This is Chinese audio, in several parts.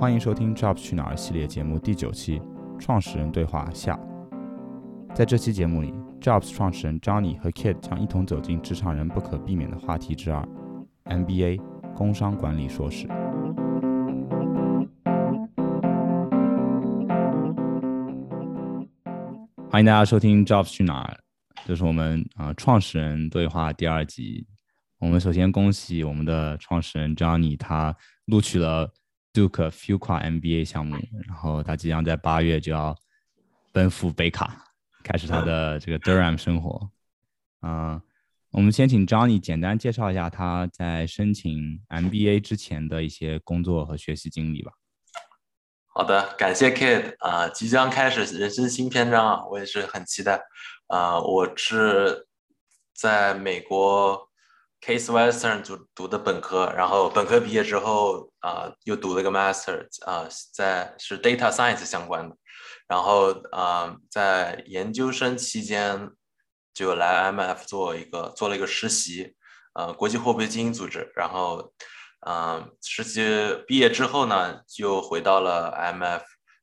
欢迎收听 Jobs 去哪儿系列节目第九期《创始人对话下》。在这期节目里，Jobs 创始人 Johnny 和 Kid 将一同走进职场人不可避免的话题之二 ——MBA 工商管理硕士。欢迎大家收听 Jobs 去哪儿，这是我们啊创始人对话第二集。我们首先恭喜我们的创始人 Johnny，他录取了 Duke Fuqua MBA 项目，然后他即将在八月就要奔赴北卡，开始他的这个 Durham 生活。啊，我们先请 Johnny 简单介绍一下他在申请 MBA 之前的一些工作和学习经历吧。好的，感谢 Kid 啊，即将开始人生新篇章啊，我也是很期待啊。我是在美国。Case Western 读读的本科，然后本科毕业之后啊，又读了个 Master 啊，在是 Data Science 相关的，然后啊，在研究生期间就来 MF 做一个做了一个实习，呃，国际货币基金组织，然后嗯，实习毕业之后呢，就回到了 MF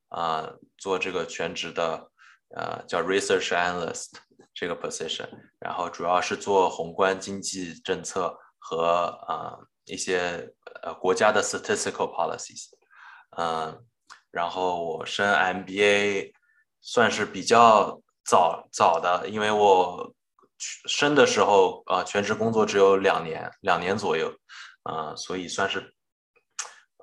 啊，做这个全职的呃叫 Research Analyst。这个 position，然后主要是做宏观经济政策和啊一些呃国家的 statistical policies，嗯，然后我升 MBA 算是比较早早的，因为我升的时候啊全职工作只有两年，两年左右，啊，所以算是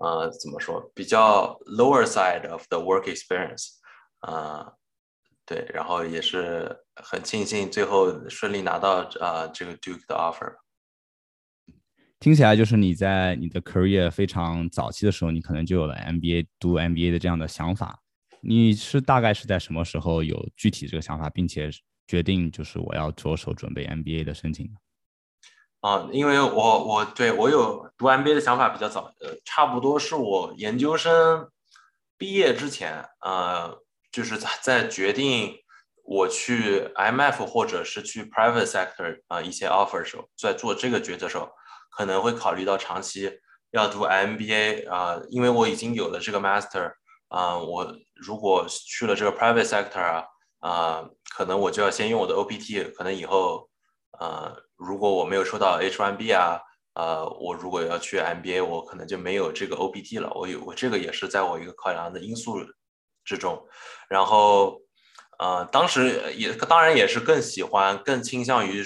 呃怎么说比较 lower side of the work experience，啊。对，然后也是很庆幸最后顺利拿到啊这个 Duke 的 offer。听起来就是你在你的 career 非常早期的时候，你可能就有了 MBA 读 MBA 的这样的想法。你是大概是在什么时候有具体这个想法，并且决定就是我要着手准备 MBA 的申请呢？啊，因为我我对我有读 MBA 的想法比较早，呃，差不多是我研究生毕业之前，呃。就是在在决定我去 M F 或者是去 private sector 啊一些 offer 的时候，在做这个决策时候，可能会考虑到长期要读 MBA 啊，因为我已经有了这个 master 啊，我如果去了这个 private sector 啊啊，可能我就要先用我的 OPT，可能以后啊，如果我没有收到 H1B 啊，呃，我如果要去 MBA，我可能就没有这个 OPT 了。我有我这个也是在我一个考量的因素。之中，然后，呃，当时也当然也是更喜欢、更倾向于，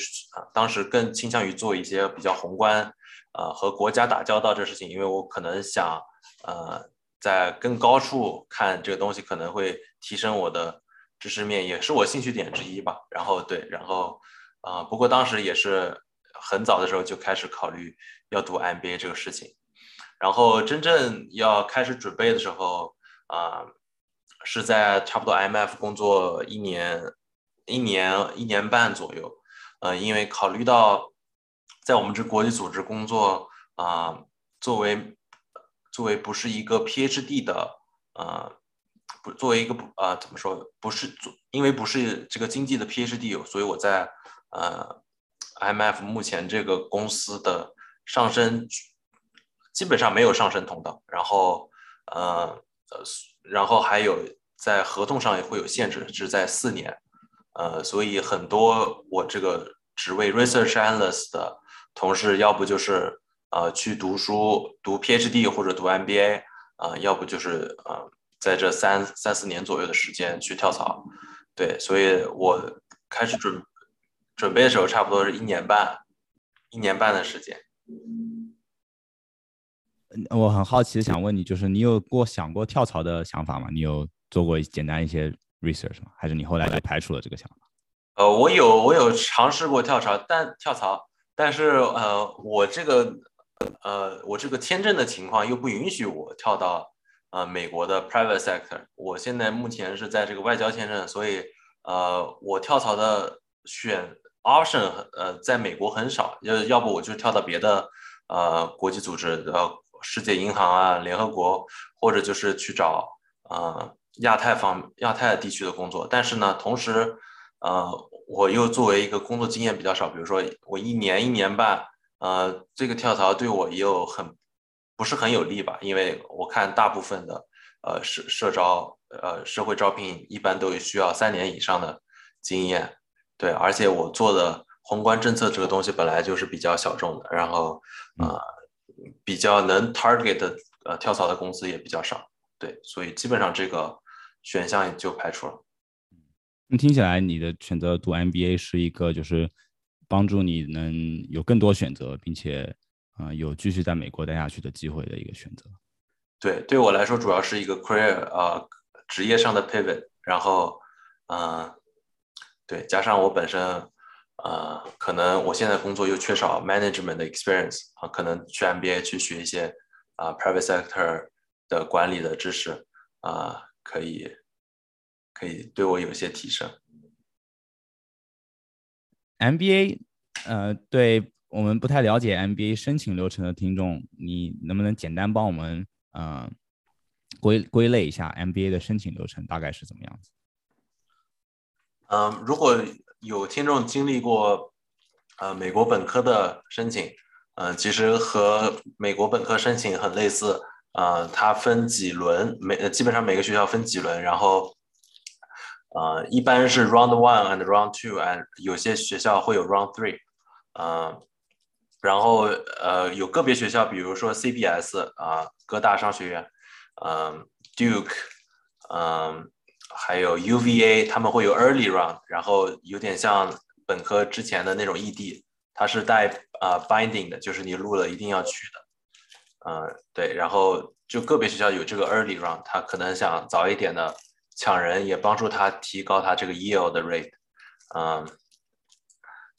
当时更倾向于做一些比较宏观，呃，和国家打交道这事情，因为我可能想，呃，在更高处看这个东西，可能会提升我的知识面，也是我兴趣点之一吧。然后对，然后，啊，不过当时也是很早的时候就开始考虑要读 MBA 这个事情，然后真正要开始准备的时候，啊。是在差不多 MF 工作一年、一年、一年半左右，呃，因为考虑到在我们这国际组织工作啊，作为作为不是一个 PhD 的，呃，不作为一个不啊怎么说，不是做，因为不是这个经济的 PhD，所以我在呃 MF 目前这个公司的上升基本上没有上升通道，然后呃呃。然后还有在合同上也会有限制，是在四年，呃，所以很多我这个职位 research analyst 的同事，要不就是呃去读书读 PhD 或者读 MBA，啊，要不就是呃在这三三四年左右的时间去跳槽，对，所以我开始准准备的时候，差不多是一年半，一年半的时间。我很好奇，想问你，就是你有过想过跳槽的想法吗？你有做过简单一些 research 吗？还是你后来就排除了这个想法？呃，我有，我有尝试过跳槽，但跳槽，但是呃，我这个呃，我这个签证的情况又不允许我跳到呃美国的 private sector。我现在目前是在这个外交签证，所以呃，我跳槽的选 option 呃，在美国很少，要要不我就跳到别的呃国际组织呃。世界银行啊，联合国，或者就是去找呃亚太方亚太地区的工作，但是呢，同时呃我又作为一个工作经验比较少，比如说我一年一年半，呃这个跳槽对我也有很不是很有利吧，因为我看大部分的呃社社招呃社会招聘一般都需要三年以上的经验，对，而且我做的宏观政策这个东西本来就是比较小众的，然后呃比较能 target 的呃跳槽的公司也比较少，对，所以基本上这个选项也就排除了。那听起来你的选择读 MBA 是一个就是帮助你能有更多选择，并且啊有继续在美国待下去的机会的一个选择。对，对我来说主要是一个 career 啊职业上的 pivot，然后嗯对，加上我本身呃可能我现在工作又缺少 management 的 experience 啊，可能去 MBA 去学一些啊 private sector 的管理的知识啊可以。可以对我有些提升。MBA，呃，对我们不太了解 MBA 申请流程的听众，你能不能简单帮我们，呃，归归类一下 MBA 的申请流程大概是怎么样子？嗯，如果有听众经历过，呃，美国本科的申请，呃，其实和美国本科申请很类似，呃，它分几轮，每基本上每个学校分几轮，然后。呃，一般是 round one and round two，and 有些学校会有 round three，嗯，然后呃有个别学校，比如说 CBS 啊，哥大商学院，嗯，Duke，嗯，还有 UVA，他们会有 early round，然后有点像本科之前的那种异地，它是带啊 binding 的，就是你录了一定要去的，嗯，对，然后就个别学校有这个 early round，他可能想早一点的。抢人也帮助他提高他这个 yield 的 rate，嗯，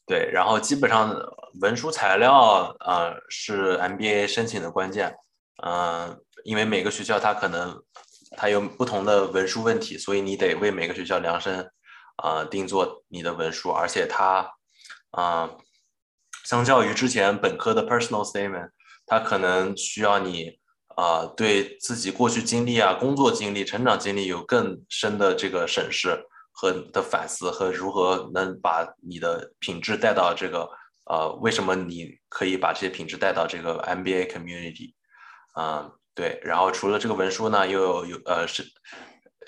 对，然后基本上文书材料呃是 MBA 申请的关键，嗯，因为每个学校它可能它有不同的文书问题，所以你得为每个学校量身啊定做你的文书，而且它啊相较于之前本科的 personal statement，它可能需要你。啊，对自己过去经历啊、工作经历、成长经历有更深的这个审视和的反思，和如何能把你的品质带到这个呃，为什么你可以把这些品质带到这个 MBA community？嗯，对。然后除了这个文书呢，又有有呃是，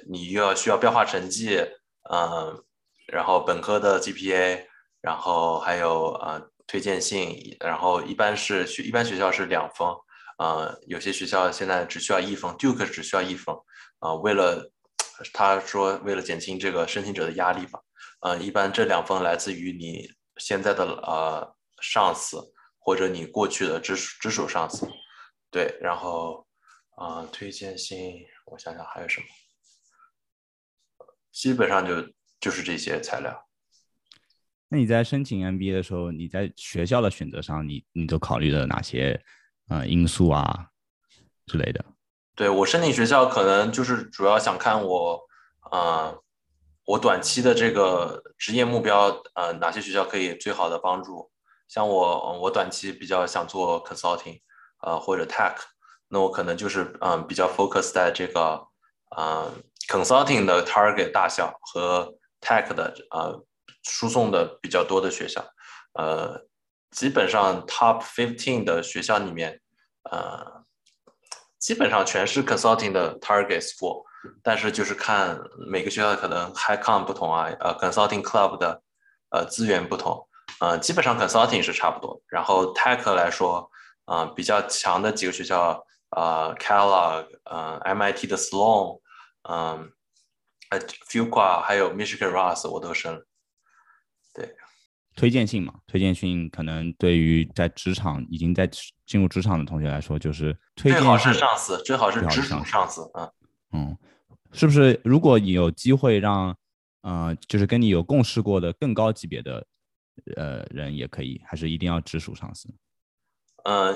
你又要需要标化成绩，嗯，然后本科的 GPA，然后还有呃推荐信，然后一般是学一般学校是两封。呃，有些学校现在只需要一封，Duke 只需要一封。啊，为了他说，为了减轻这个申请者的压力吧。呃，一般这两封来自于你现在的呃上司或者你过去的直属直属上司。对，然后啊，推荐信，我想想还有什么？基本上就就是这些材料。那你在申请 MBA 的时候，你在学校的选择上，你你都考虑了哪些？啊，因素啊之类的。对我申请学校，可能就是主要想看我，啊，我短期的这个职业目标，呃，哪些学校可以最好的帮助。像我，我短期比较想做 consulting，呃，或者 tech，那我可能就是，嗯，比较 focus 在这个，呃，consulting 的 target 大小和 tech 的，呃，输送的比较多的学校，呃。基本上 top fifteen 的学校里面，呃，基本上全是 consulting 的 targets for，但是就是看每个学校可能 high con 不同啊，呃，consulting club 的呃资源不同，呃，基本上 consulting 是差不多。然后 tech 来说，啊，比较强的几个学校，啊，Kellogg，嗯，MIT 的 Sloan，嗯，呃，Fuqua，还有 Michigan Ross 我都申了，推荐信嘛，推荐信可能对于在职场已经在进入职场的同学来说，就是最好是上司，最好是直属上司嗯嗯，是不是？如果你有机会让，呃，就是跟你有共事过的更高级别的呃人也可以，还是一定要直属上司？呃，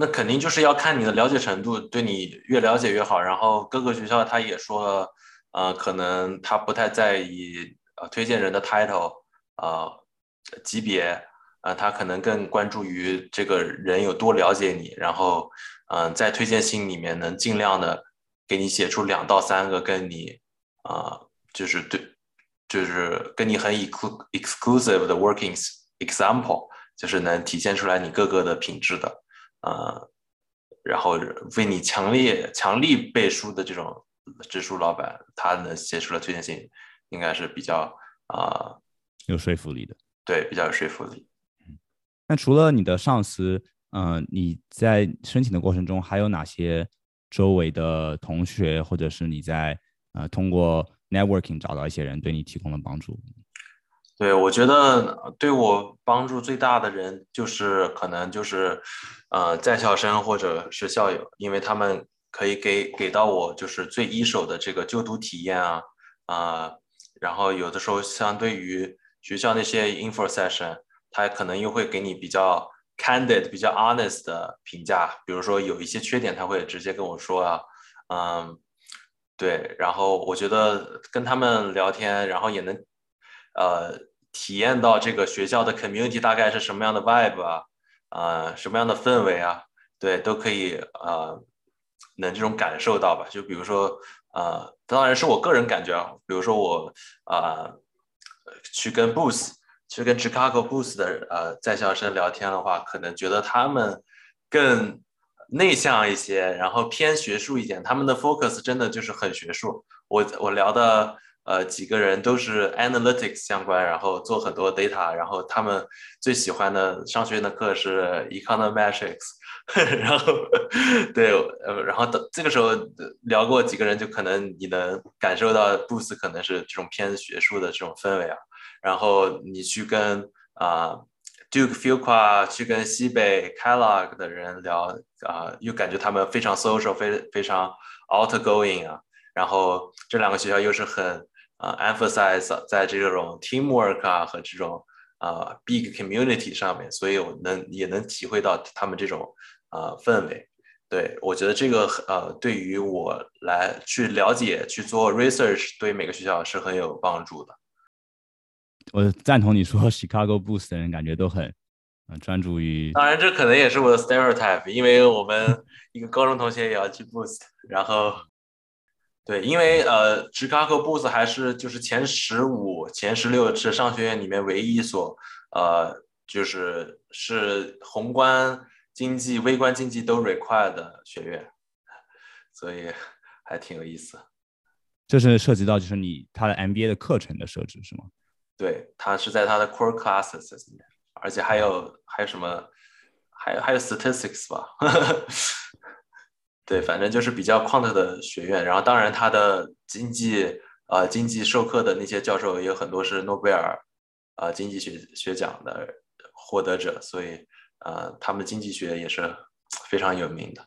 那肯定就是要看你的了解程度，对你越了解越好。然后各个学校他也说，呃，可能他不太在意呃推荐人的 title 啊。级别，呃，他可能更关注于这个人有多了解你，然后，嗯，在推荐信里面能尽量的给你写出两到三个跟你，啊，就是对，就是跟你很 exclusive 的 workings example，就是能体现出来你各个的品质的，呃，然后为你强烈强力背书的这种直属老板，他能写出来推荐信，应该是比较啊有说服力的。对，比较有说服力。那除了你的上司，嗯，你在申请的过程中还有哪些周围的同学，或者是你在呃通过 networking 找到一些人对你提供了帮助？对，我觉得对我帮助最大的人就是可能就是呃在校生或者是校友，因为他们可以给给到我就是最一手的这个就读体验啊啊，然后有的时候相对于学校那些 info session，他可能又会给你比较 candid、比较 honest 的评价，比如说有一些缺点，他会直接跟我说啊，嗯，对，然后我觉得跟他们聊天，然后也能。呃，体验到这个学校的 community 大概是什么样的 vibe 啊，啊，什么样的氛围啊，对，都可以呃，能这种感受到吧。就比如说，呃，当然是我个人感觉啊，比如说我啊，去跟 Boost，去跟 Chicago Boost 的呃在校生聊天的话，可能觉得他们更内向一些，然后偏学术一点，他们的 focus 真的就是很学术。我我聊的。呃，几个人都是 analytics 相关，然后做很多 data，然后他们最喜欢的商学院的课是 econometrics，然后对，呃，然后等这个时候聊过几个人，就可能你能感受到 b o o s 可能是这种偏学术的这种氛围啊，然后你去跟啊 Duke Fuqua 去跟西北 Kellogg 的人聊啊，又感觉他们非常 social，非非常 outgoing 啊，然后这两个学校又是很啊，emphasize 在这种 teamwork 啊和这种啊 big community 上面，所以我能也能体会到他们这种啊氛围。对我觉得这个呃，对于我来去了解去做 research，对每个学校是很有帮助的。我赞同你说，Chicago Boost 的人感觉都很嗯专注于。当然，这可能也是我的 stereotype，因为我们一个高中同学也要去 Boost，然后。对，因为呃，Chicago Booth 还是就是前十五、前十六是商学院里面唯一一所，呃，就是是宏观经济、微观经济都 require 的学院，所以还挺有意思。这是涉及到就是你他的 MBA 的课程的设置是吗？对，他是在他的 core classes 里面，而且还有还有什么，还有还有 statistics 吧。对，反正就是比较 quant 的学院，然后当然他的经济呃经济授课的那些教授也有很多是诺贝尔呃经济学学奖的获得者，所以呃他们经济学也是非常有名的。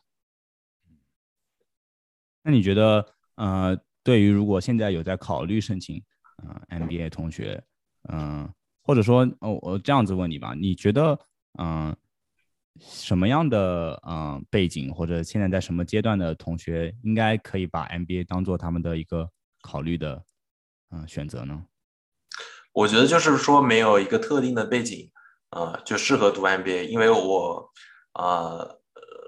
那你觉得呃对于如果现在有在考虑申请嗯 MBA 同学嗯或者说哦我这样子问你吧，你觉得嗯？什么样的嗯背景或者现在在什么阶段的同学应该可以把 MBA 当做他们的一个考虑的嗯选择呢？我觉得就是说没有一个特定的背景啊就适合读 MBA，因为我啊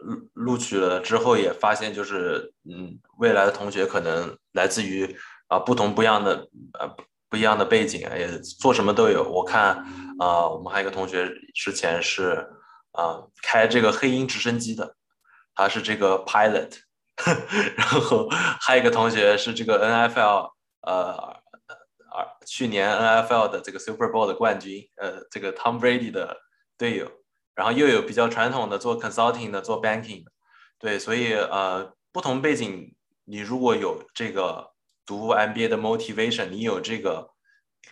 录录取了之后也发现就是嗯未来的同学可能来自于啊不同不一样的呃不一样的背景也做什么都有。我看啊我们还有一个同学之前是。啊，开这个黑鹰直升机的，他是这个 pilot，然后还有一个同学是这个 NFL，呃，去年 NFL 的这个 Super Bowl 的冠军，呃，这个 Tom Brady 的队友，然后又有比较传统的做 consulting 的，做 banking 的，对，所以呃，不同背景，你如果有这个读 MBA 的 motivation，你有这个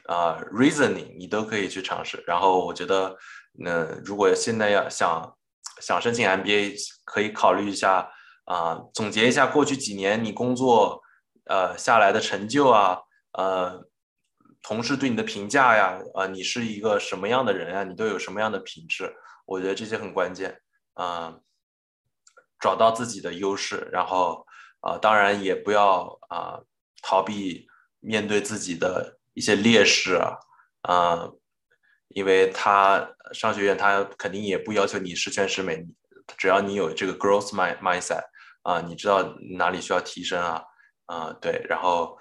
啊 reasoning，你都可以去尝试，然后我觉得。那如果现在要想想申请 MBA，可以考虑一下啊，总结一下过去几年你工作呃下来的成就啊，呃，同事对你的评价呀，呃，你是一个什么样的人啊？你都有什么样的品质？我觉得这些很关键啊，找到自己的优势，然后啊，当然也不要啊逃避面对自己的一些劣势啊，啊。因为他商学院，他肯定也不要求你十全十美，只要你有这个 growth mind mindset 啊，你知道哪里需要提升啊，啊对，然后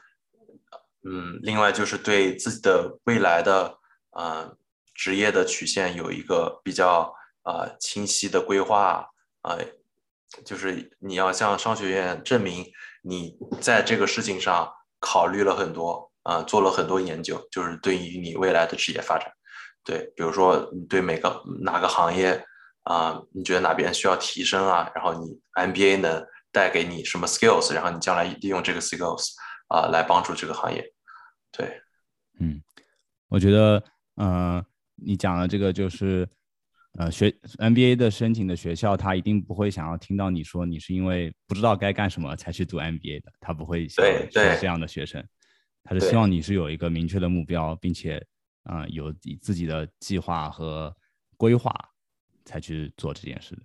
嗯，另外就是对自己的未来的啊职业的曲线有一个比较啊清晰的规划啊，就是你要向商学院证明你在这个事情上考虑了很多啊，做了很多研究，就是对于你未来的职业发展。对，比如说你对每个哪个行业啊，你觉得哪边需要提升啊，然后你 MBA 能带给你什么 skills，然后你将来利用这个 skills 啊来帮助这个行业。对，嗯，我觉得，嗯，你讲的这个就是。呃，学 MBA 的申请的学校，他一定不会想要听到你说你是因为不知道该干什么才去读 MBA 的，他不会对对这样的学生，他是希望你是有一个明确的目标，并且啊有自己的计划和规划才去做这件事的。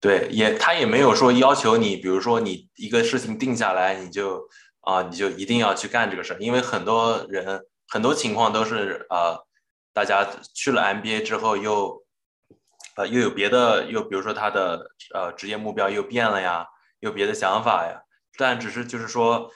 对，也他也没有说要求你，比如说你一个事情定下来，你就啊你就一定要去干这个事儿，因为很多人很多情况都是啊，大家去了 MBA 之后又。呃，又有别的，又比如说他的呃职业目标又变了呀，有别的想法呀。但只是就是说，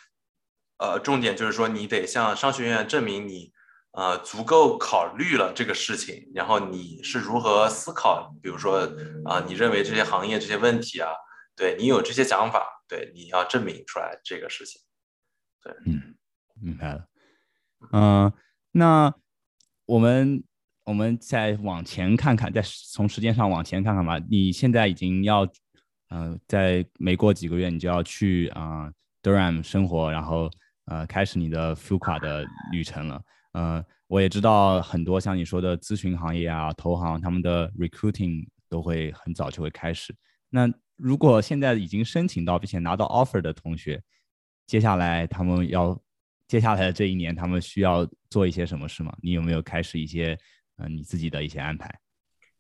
呃，重点就是说你得向商学院证明你呃足够考虑了这个事情，然后你是如何思考，比如说啊，你认为这些行业这些问题啊，对你有这些想法，对你要证明出来这个事情。对，嗯，明白了。嗯，那我们。我们再往前看看，再从时间上往前看看吧。你现在已经要，嗯，在没过几个月，你就要去啊，Durham 生活，然后呃，开始你的浮夸的旅程了。嗯，我也知道很多像你说的咨询行业啊、投行，他们的 recruiting 都会很早就会开始。那如果现在已经申请到并且拿到 offer 的同学，接下来他们要接下来的这一年，他们需要做一些什么事吗？你有没有开始一些？呃，你自己的一些安排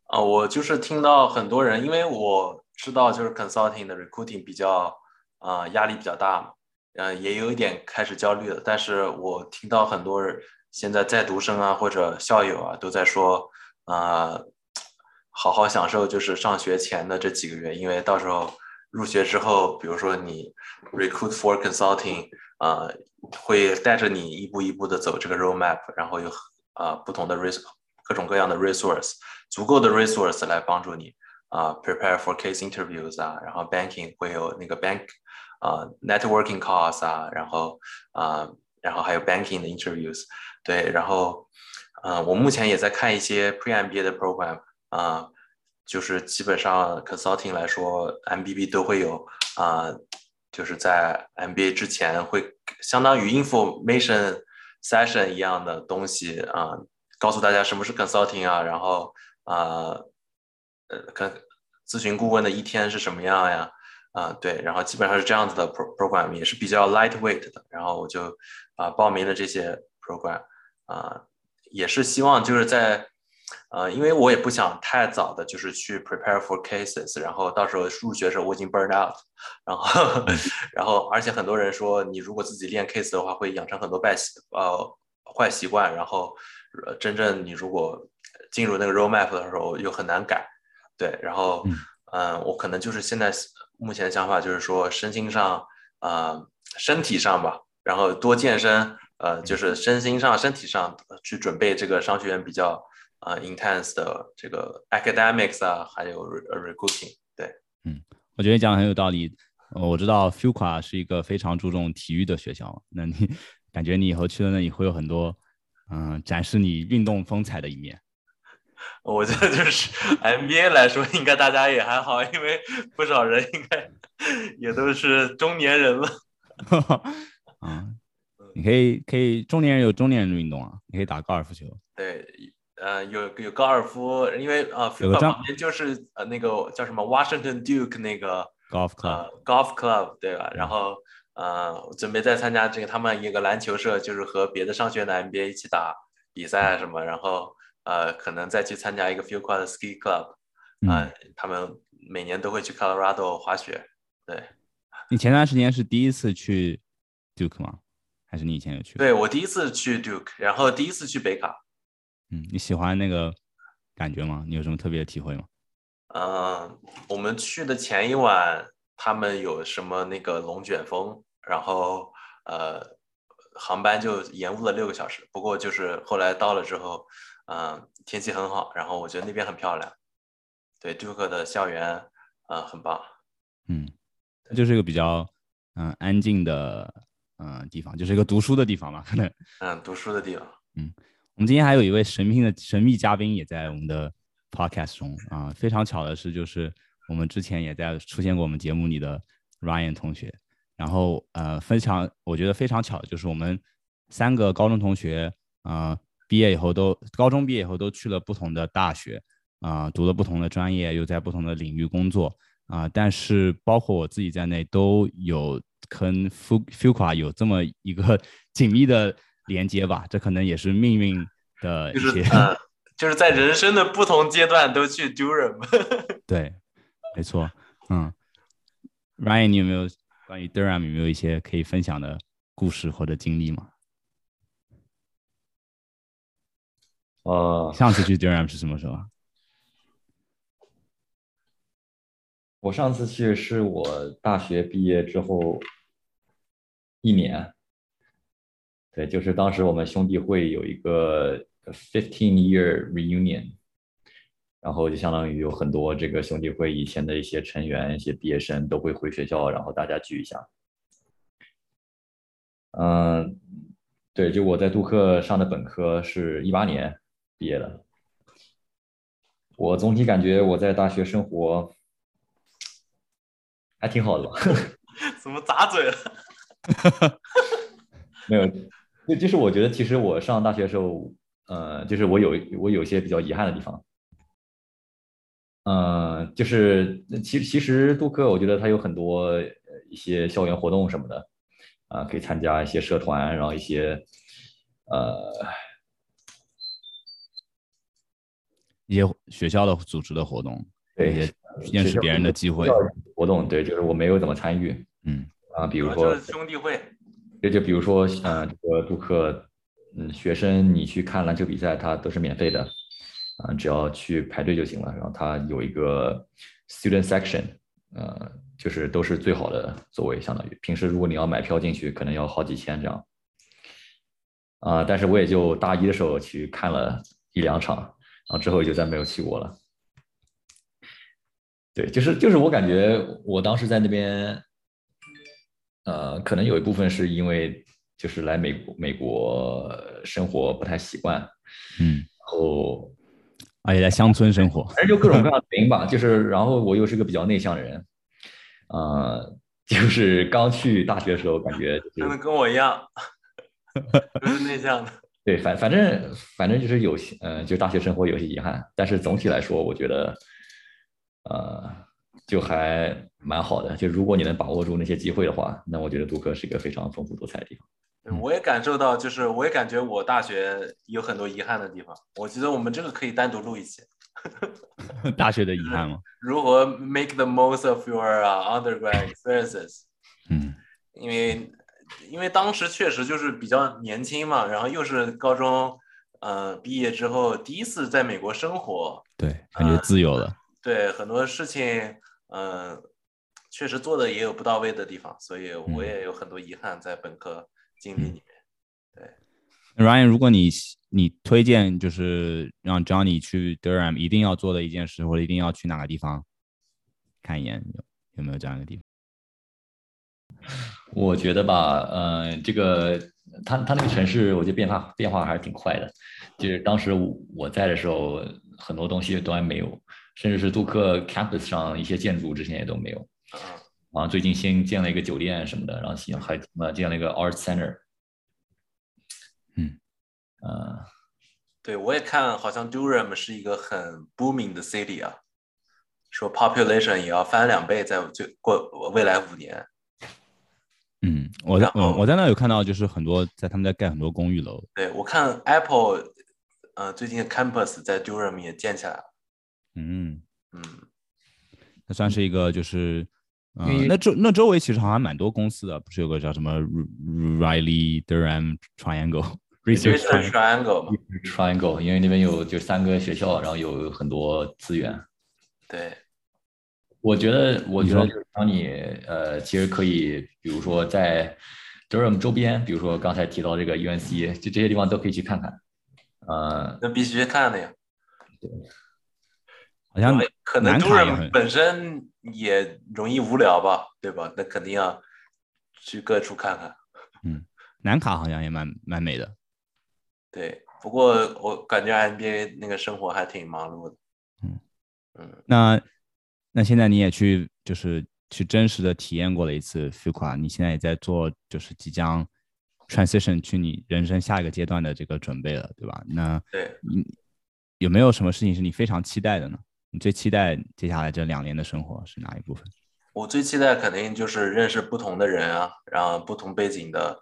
啊，我就是听到很多人，因为我知道就是 consulting 的 recruiting 比较啊压力比较大嘛，嗯，也有一点开始焦虑了。但是我听到很多人现在在读生啊或者校友啊都在说啊，好好享受就是上学前的这几个月，因为到时候入学之后，比如说你 recruit for consulting 啊，会带着你一步一步的走这个 roadmap，然后有啊不同的 risk。各种各样的 resource，足够的 resource 来帮助你啊，prepare for case interviews 啊，然后 banking 会有那个 bank 啊，networking calls 啊，然后啊，然后还有 banking 的 interviews，对，然后嗯，我目前也在看一些 pre MBA 的 program 啊，就是基本上 consulting 来说，MBB 都会有啊，就是在 MBA 之前会相当于 information session 一样的东西啊。告诉大家什么是 consulting 啊，然后啊，呃，跟咨询顾问的一天是什么样呀？啊，对，然后基本上是这样子的 pro program，也是比较 lightweight 的。然后我就啊报名了这些 program，啊，也是希望就是在呃，因为我也不想太早的就是去 prepare for cases，然后到时候入学的时候我已经 burn out，然后 然后而且很多人说你如果自己练 case 的话会养成很多败习呃坏习惯，然后。呃，真正你如果进入那个 roadmap 的时候又很难改，对，然后嗯，我可能就是现在目前的想法就是说，身心上啊，身体上吧，然后多健身，呃，就是身心上、身体上去准备这个商学院比较啊 intense 的这个 academics 啊，还有 recruiting，对，嗯，我觉得讲的很有道理。我知道 Fuqua 是一个非常注重体育的学校，那你 感觉你以后去了那里会有很多。嗯，展示你运动风采的一面。我觉得就是 MBA 来说，应该大家也还好，因为不少人应该也都是中年人了。啊，你可以可以，中年人有中年人的运动啊，你可以打高尔夫球。对，呃，有有高尔夫，因为啊，旁边就是呃那个叫什么 Washington Duke 那个 Golf Club Golf Club 对吧？然后。呃，准备再参加这个他们一个篮球社，就是和别的商学院的 MBA 一起打比赛什么，然后呃，可能再去参加一个 f e w q u a 的 Ski Club，啊，他们每年都会去 Colorado 滑雪。对，你前段时间是第一次去 Duke 吗？还是你以前有去？对我第一次去 Duke，然后第一次去北卡。嗯，你喜欢那个感觉吗？你有什么特别的体会吗？嗯，我们去的前一晚，他们有什么那个龙卷风？然后，呃，航班就延误了六个小时。不过就是后来到了之后，嗯，天气很好，然后我觉得那边很漂亮。对，，Duke 的校园，呃，很棒。嗯，它就是一个比较嗯、安静的嗯、地方，就是一个读书的地方嘛，可能。嗯，读书的地方。嗯我们今天还有一位神秘的神秘嘉宾也在我们的 podcast 中啊、非常巧的是，就是我们之前也在出现过我们节目里的 Ryan 同学，然后呃，非常我觉得非常巧就是我们三个高中同学啊、呃毕业以后都高中毕业以后都去了不同的大学啊、读了不同的专业，又在不同的领域工作啊、但是包括我自己在内都有跟 Fu Fuqua 有这么一个 紧密的连接吧，这可能也是命运的一些。就是在人生的不同阶段都去 Durham。对，没错，嗯，Ryan，你有没有关于 Durham 有没有一些可以分享的故事或者经历吗？呃，上次去 Durham 是什么时候啊？我上次去是我大学毕业之后一年，对，就是当时我们兄弟会有一个 fifteen year reunion，然后就相当于有很多这个兄弟会以前的一些成员、一些毕业生都会回学校，然后大家聚一下。嗯，对，就我在杜克上的本科是一八年毕业了，我总体感觉我在大学生活还挺好的吧。怎么砸嘴了？没有，就就是我觉得其实我上大学的时候，呃，就是我有我有一些比较遗憾的地方，嗯、就是其其实杜克我觉得他有很多呃一些校园活动什么的，啊、可以参加一些社团，然后一些呃一些学校的组织的活动，对一些认识别人的机会活动，对，就是我没有怎么参与嗯啊、比如就说是兄弟会。就就比如说，呃，这个杜克，嗯，学生你去看篮球比赛，它都是免费的，啊、只要去排队就行了。然后它有一个 student section，呃，就是都是最好的座位，相当于平时如果你要买票进去，可能要好几千这样。啊、但是我也就大一的时候去看了一两场，然后之后就再没有去过了。对，就是就是我感觉我当时在那边，呃，可能有一部分是因为就是来美国美国生活不太习惯，嗯，然后而且在乡村生活。反正就各种各样的原因吧。就是然后我又是个比较内向的人，呃，就是刚去大学的时候感觉就是真的跟我一样，都是内向的。对，反反正反正就是有些，呃，就大学生活有些遗憾，但是总体来说，我觉得，呃，就还蛮好的。就如果你能把握住那些机会的话，那我觉得杜克是一个非常丰富多彩的地方。我也感受到，就是我也感觉我大学有很多遗憾的地方。我觉得我们这个可以单独录一期，大学的遗憾吗？如何 make the most of your、uh, undergrad experiences。嗯因为因为当时确实就是比较年轻嘛，然后又是高中呃毕业之后第一次在美国生活，对，感觉自由了。对很多事情嗯、呃确实做的也有不到位的地方，所以我也有很多遗憾在本科经历里面。对 Ryan，如果你你推荐就是让 Johnny 去 Durham 一定要做的一件事，或者一定要去哪个地方看一眼，有有没有这样一个地方？我觉得吧，呃，这个他他那个城市，我觉得变化变化还是挺快的。就是当时我我在的时候，很多东西都还没有，甚至是杜克 campus 上一些建筑之前也都没有。嗯，啊，最近新建了一个酒店什么的，然后新还呃建了一个 art center。嗯，呃，对我也看好像 Durham 是一个很 booming 的 city 啊，说 population 也要翻两倍在最过未来五年。嗯，我在我我在那有看到，就是很多在他们在盖很多公寓楼。对我看 Apple，呃，最近 campus 在 Durham 也建起来了。嗯，嗯，那算是一个就是，那周那周围其实好像蛮多公司的，不是有个叫什么 Riley Durham Triangle Research Triangle？triangle 嘛。Triangle，因为那边有就三个学校，然后有很多资源。对，我觉得，我觉得就是当你呃，其实可以，比如说在 Durham 周边，比如说刚才提到这个 UNC，就这些地方都可以去看看。呃，那必须看的呀。对好像可能南卡也 Durham 本身也容易无聊吧，对吧？那肯定要去各处看看。嗯南卡好像也蛮蛮美的。对，不过我感觉 NBA 那个生活还挺忙碌的。嗯嗯，那那现在你也去就是去真实的体验过了一次 Fuqua，你现在也在做就是即将 transition 去你人生下一个阶段的这个准备了，对吧？那对，你有没有什么事情是你非常期待的呢？你最期待接下来这两年的生活是哪一部分？我最期待肯定就是认识不同的人啊，然后不同背景的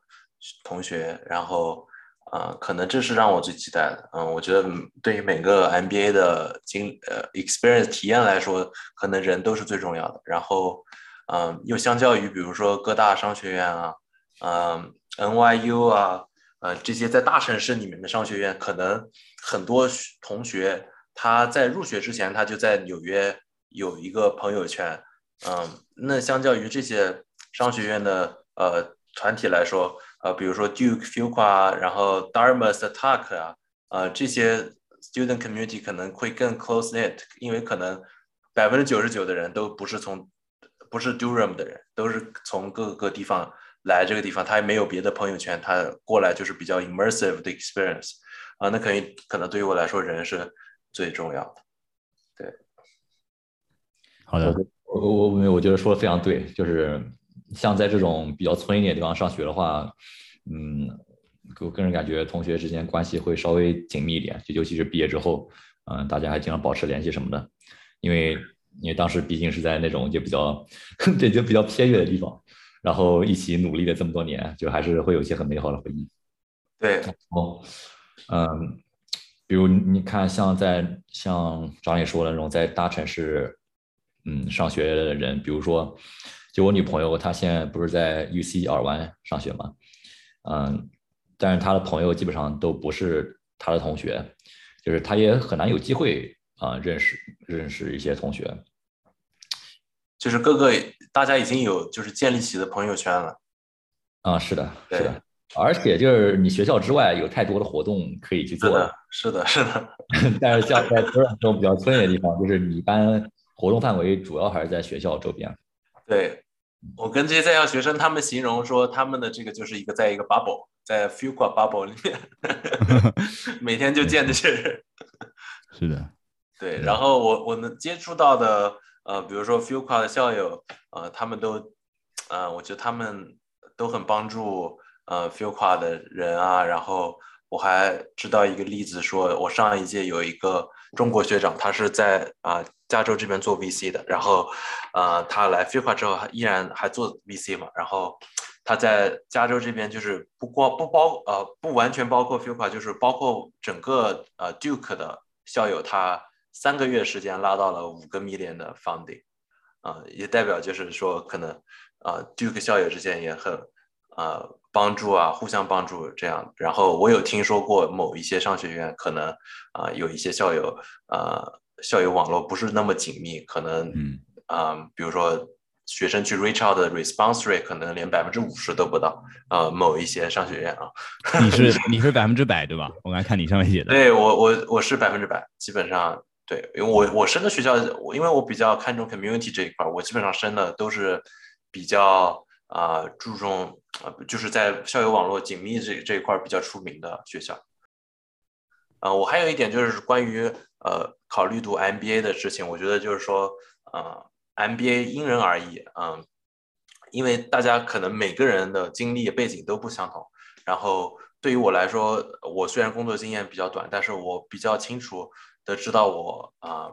同学，然后啊、呃可能这是让我最期待的。嗯，我觉得对于每个 MBA 的经呃 experience 体验来说，可能人都是最重要的。然后，嗯、又相较于比如说各大商学院啊，嗯、NYU 啊，呃这些在大城市里面的商学院，可能很多同学他在入学之前他就在纽约有一个朋友圈。嗯，那相较于这些商学院的呃团体来说，呃，比如说 Duke、Fuqua 啊，然后 Dartmouth Attack 啊，呃，这些 student community 可能会更 close knit，因为可能百分之九十九的人都不是从不是 Durham 的人，都是从各个地方来这个地方，他也没有别的朋友圈，他过来就是比较 immersive 的 experience 啊，那可以可能对于我来说，人是最重要的。对好的，我我我我觉得说的非常对，就是像在这种比较村一点的地方上学的话，嗯，我个人感觉同学之间关系会稍微紧密一点，就尤其是毕业之后，嗯，大家还经常保持联系什么的，因为因为当时毕竟是在那种就比较 对就比较偏远的地方，然后一起努力了这么多年，就还是会有一些很美好的回忆。对，哦，嗯，比如你看，像在像张磊说的那种在大城市，嗯，上学的人，比如说，就我女朋友，她现在不是在 UC 尔湾上学吗，嗯，但是她的朋友基本上都不是她的同学，就是她也很难有机会啊、认识认识一些同学。就是各个大家已经有就是建立起的朋友圈了。啊，是的，是的，而且就是你学校之外有太多的活动可以去做了的，是的，是的，但是像在土壤这种比较村野的地方，就是你一般活动范围主要还是在学校周边。对。我跟这些在校学生他们形容说，他们的这个就是一个在一个 bubble，在 Fuqua bubble 里面，每天就见这些人。是的，对，嗯然后我我能接触到的，呃，比如说 Fuqua 的校友，呃，他们都，呃，我觉得他们都很帮助呃 Fuqua 的人啊。然后我还知道一个例子说，我上一届有一个中国学长，他是在啊、加州这边做 VC 的，然后呃他来 Fuqua 之后依然还做 VC 嘛，然后他在加州这边就是不光不包呃不完全包括 Fuqua，就是包括整个呃 Duke 的校友，他三个月时间拉到了五个 million 的 funding，啊、也代表就是说可能啊、Duke 校友之间也很呃帮助啊，互相帮助这样。然后我有听说过某一些商学院可能啊、有一些校友呃校友网络不是那么紧密，可能嗯啊、比如说学生去 reach out 的 response rate 可能连百分之五十都不到，呃，某一些商学院啊，你是你是百分之百对吧？我刚看你上面写的，对我我我是百分之百，基本上对，因为我我升的学校，我因为我比较看重 community 这一块儿，我基本上升的都是比较啊、注重啊、就是在校友网络紧密这这一块儿比较出名的学校。啊、我还有一点就是关于呃考虑读 MBA 的事情，我觉得就是说，呃，MBA 因人而异，嗯、因为大家可能每个人的经历背景都不相同，然后对于我来说，我虽然工作经验比较短，但是我比较清楚的知道我啊、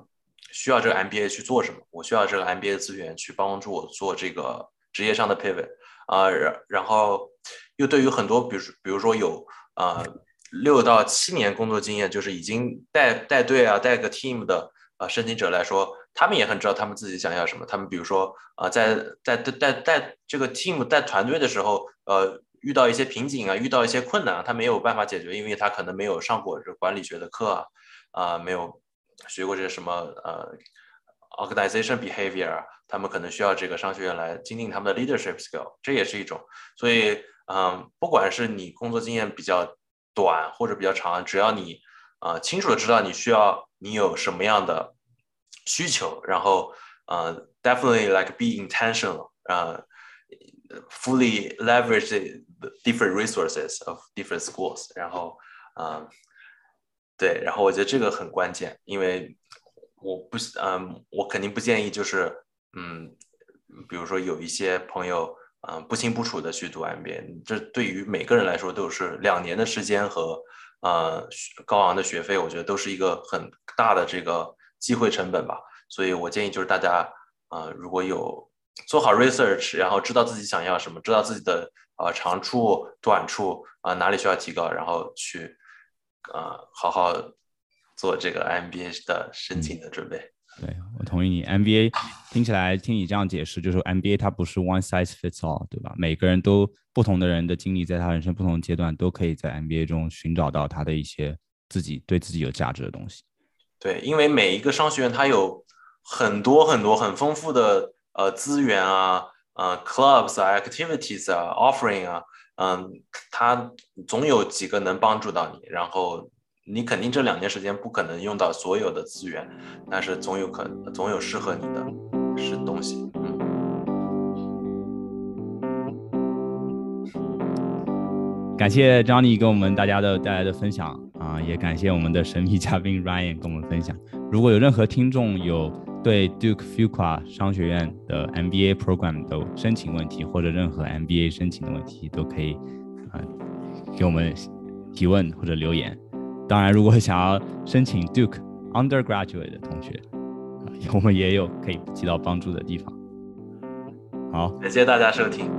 需要这个 MBA 去做什么，我需要这个 MBA 的资源去帮助我做这个职业上的 pivot 啊、然然后又对于很多，比如比如说有啊六到七年工作经验，就是已经带带队啊带个 team 的呃申请者来说，他们也很知道他们自己想要什么。他们比如说啊、在在带带带这个 team 带团队的时候，呃。遇到一些瓶颈啊，遇到一些困难啊，他没有办法解决，因为他可能没有上过这管理学的课啊，啊、没有学过这些什么呃 organization behavior 啊，他们可能需要这个商学院来精进他们的 leadership skill，这也是一种。所以，嗯，不管是你工作经验比较短或者比较长，只要你啊、呃清楚的知道你需要你有什么样的需求，然后呃，definitely like be intentional，呃，fully leverage the different resources of different schools，然后嗯，对，然后我觉得这个很关键，因为我不嗯，我肯定不建议就是嗯，比如说有一些朋友。嗯，不清不楚的去读 MBA，这对于每个人来说都是两年的时间和呃高昂的学费，我觉得都是一个很大的这个机会成本吧。所以我建议就是大家呃如果有做好 research，然后知道自己想要什么，知道自己的呃长处短处啊哪里需要提高，然后去呃好好做这个 MBA 的申请的准备。对我同意你，MBA 听起来听你这样解释，就是 MBA 它不是 one size fits all，对吧？每个人都不同的人的经历，在他人生不同阶段，都可以在 MBA 中寻找到他的一些自己对自己有价值的东西。对，因为每一个商学院它有很多很多很丰富的呃资源啊，呃 clubs 啊，activities 啊，offering 啊，嗯，它总有几个能帮助到你，然后。你肯定这两年时间不可能用到所有的资源，但是总有可总有适合你的是东西。嗯，感谢 Johnny 给我们大家的带来的分享啊，也感谢我们的神秘嘉宾 Ryan 跟我们分享。如果有任何听众有对 Duke Fuqua 商学院的 MBA program 的申请问题，或者任何 MBA 申请的问题，都可以啊给我们提问或者留言。当然，如果想要申请 Duke undergraduate 的同学，我们也有可以起到帮助的地方。好，感谢大家收听。